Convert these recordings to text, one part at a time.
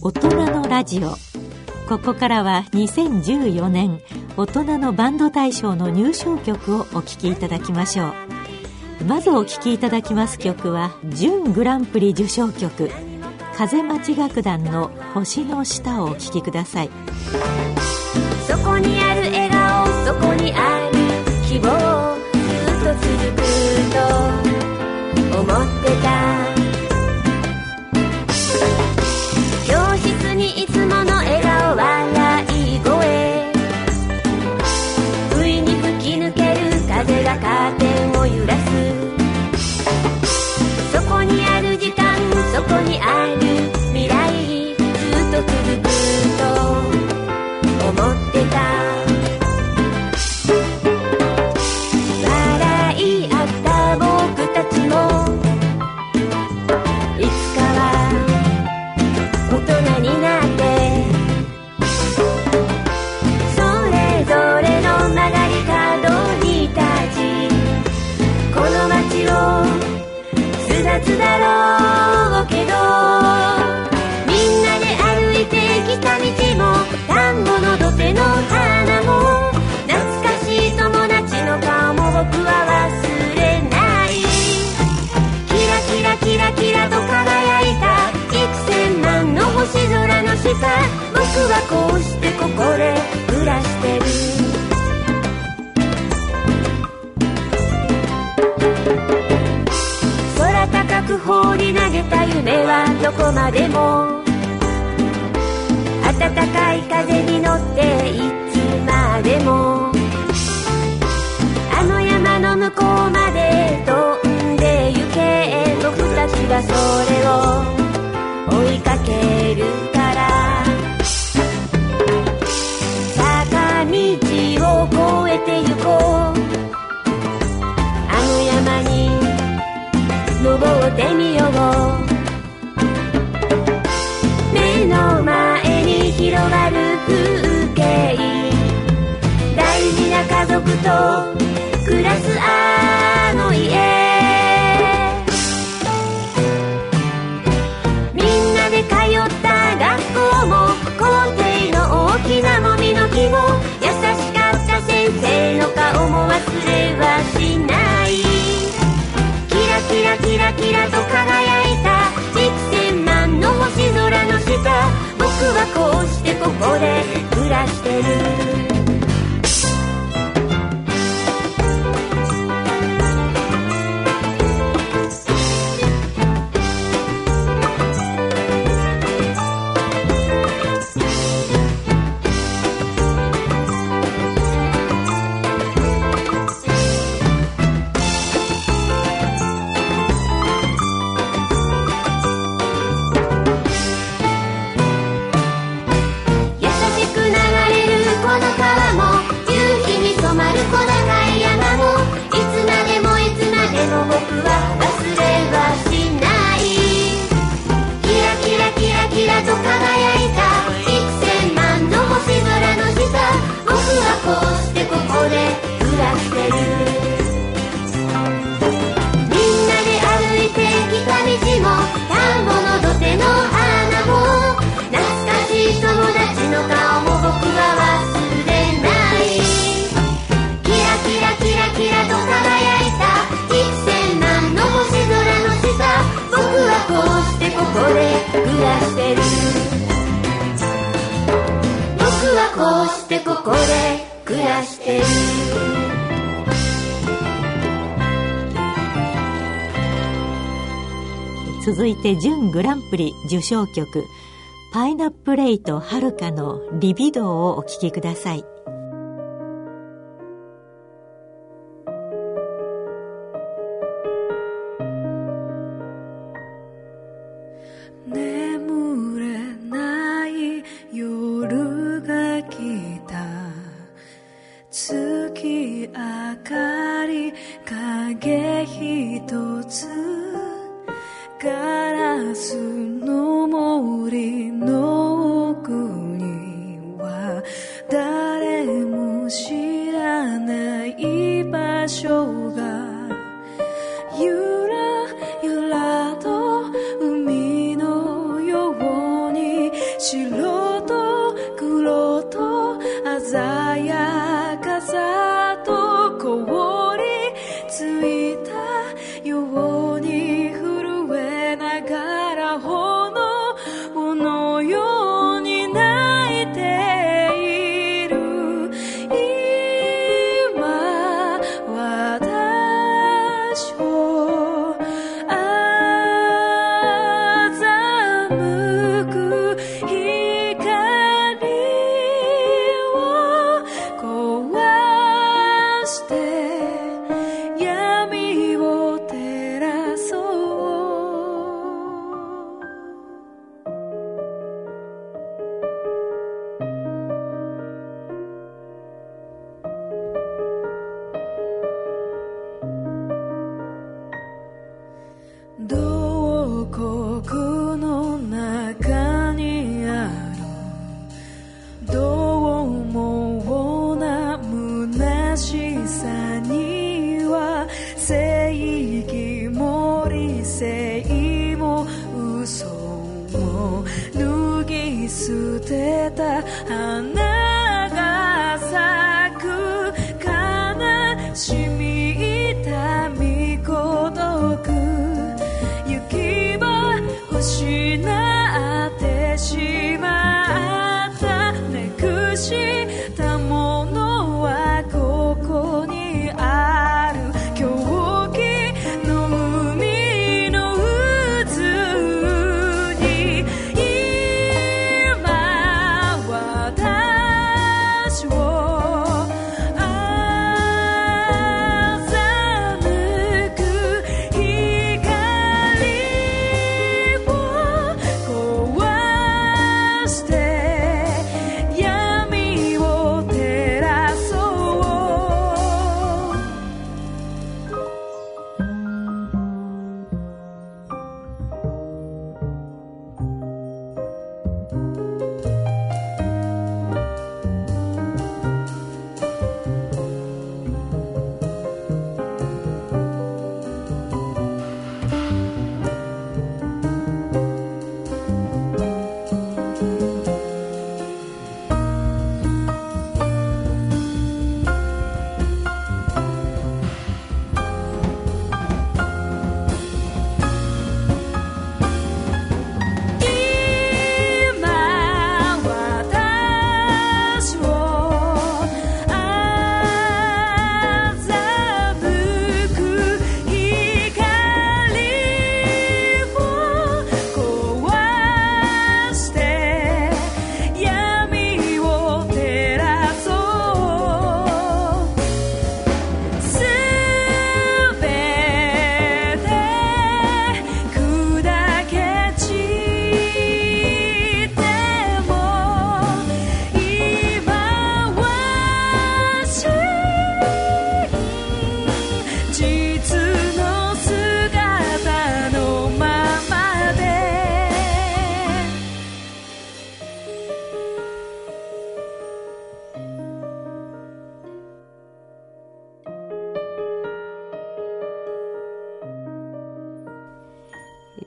大人のラジオ。ここからは2014年大人のバンド大賞の入賞曲をお聴きいただきましょう。まずお聴きいただきます曲は準グランプリ受賞曲風町楽団の「星の下」をお聴きください。そこにある笑顔そこにある希望ずっと続くと思ってた。かっはこうしてここで暮らしてる」「空高く放り投げた夢はどこまでも」「暖かい風に乗っていつまでも」「あの山の向こうまで」ってみよう目の前に広がる風景。大事な家族とここで暮らし続いて準グランプリ受賞曲「パイナップレイとはるかのリビドー」をお聴きください。起落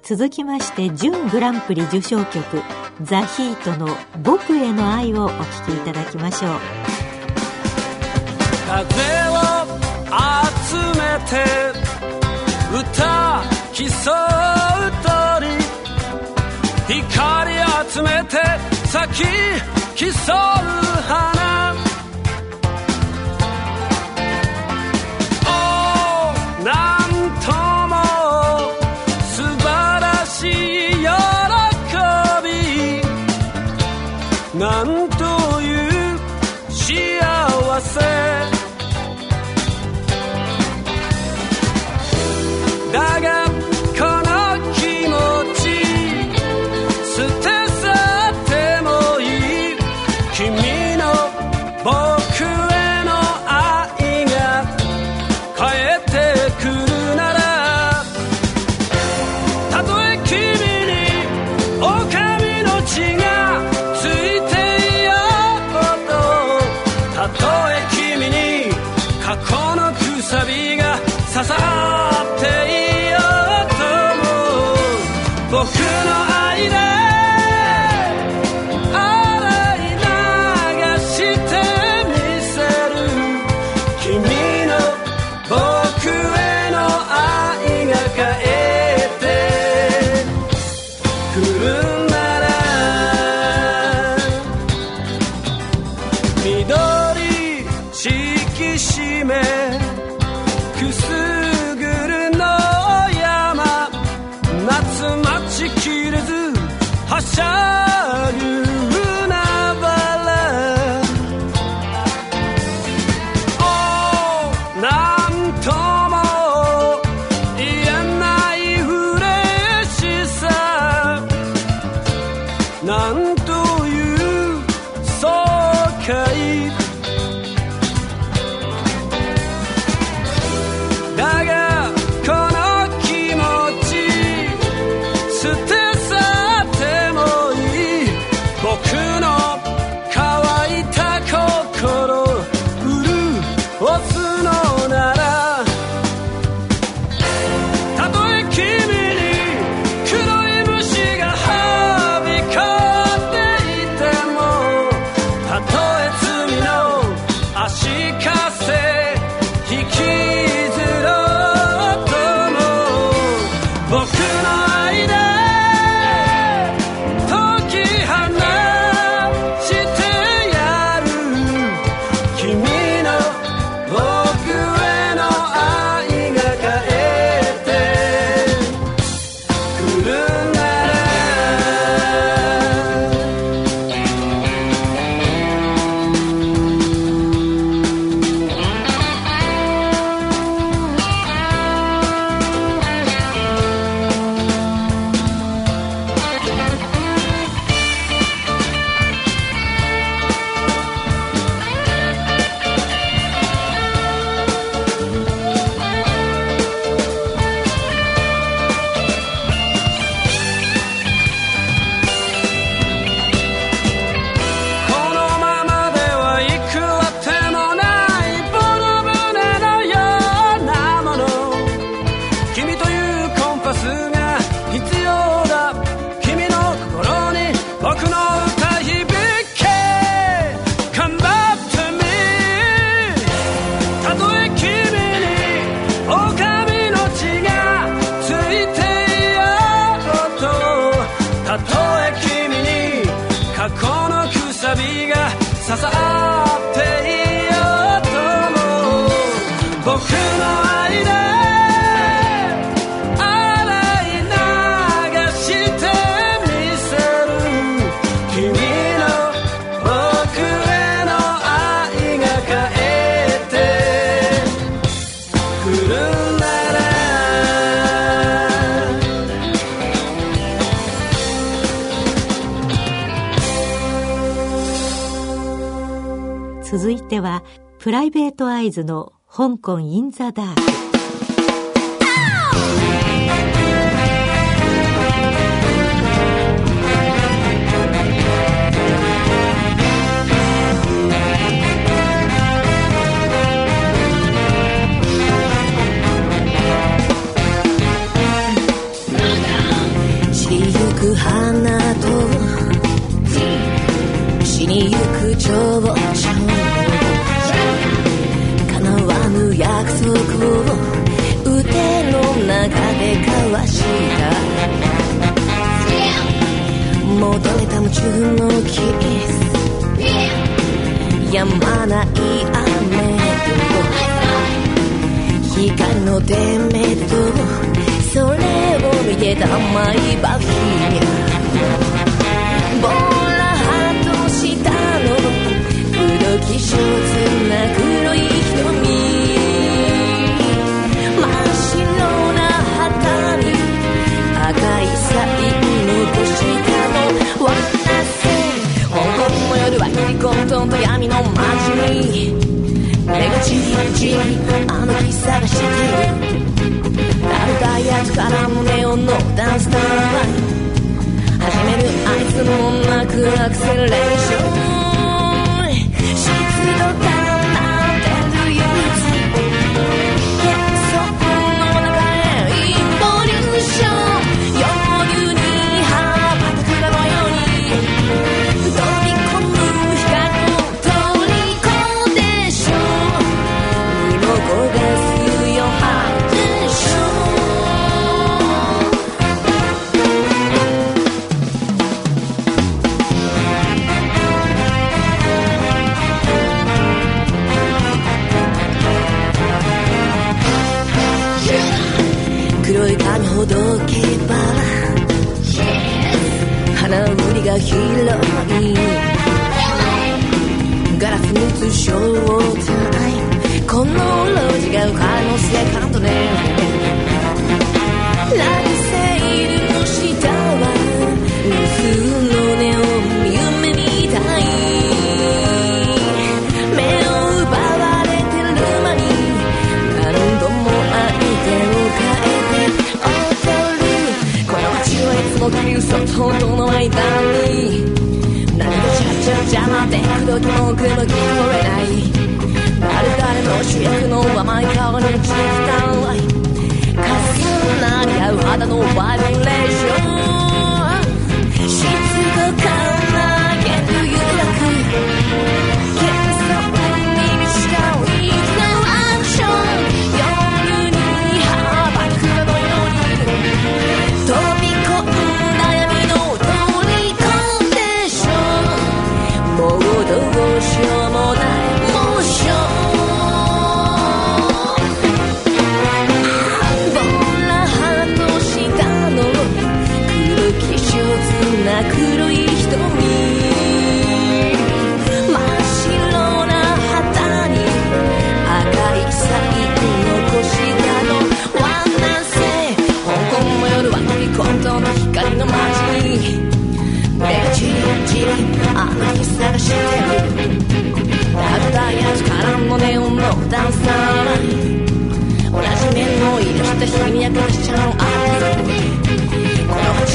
続きまして準グランプリ受賞曲「ザ・ヒートの僕への愛」をお聴きいただきましょう。風を集めて歌競う鳥。光集めて咲き競う花。难。プライベートアイズの香港インザダーク。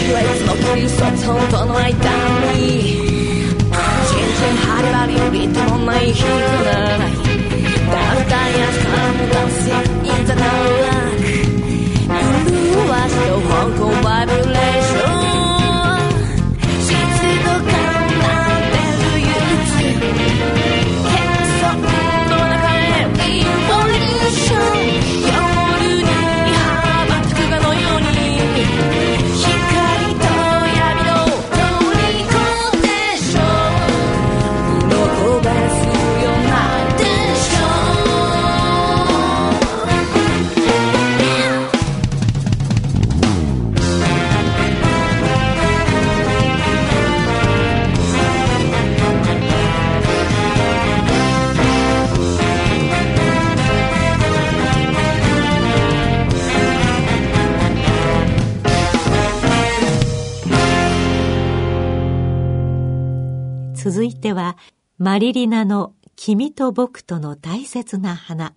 place No place at all, don't write down me 全然張り張りビートもない人ならない Dance, dance, come dancing in the night 続いてはマリリナの「君と僕との大切な花」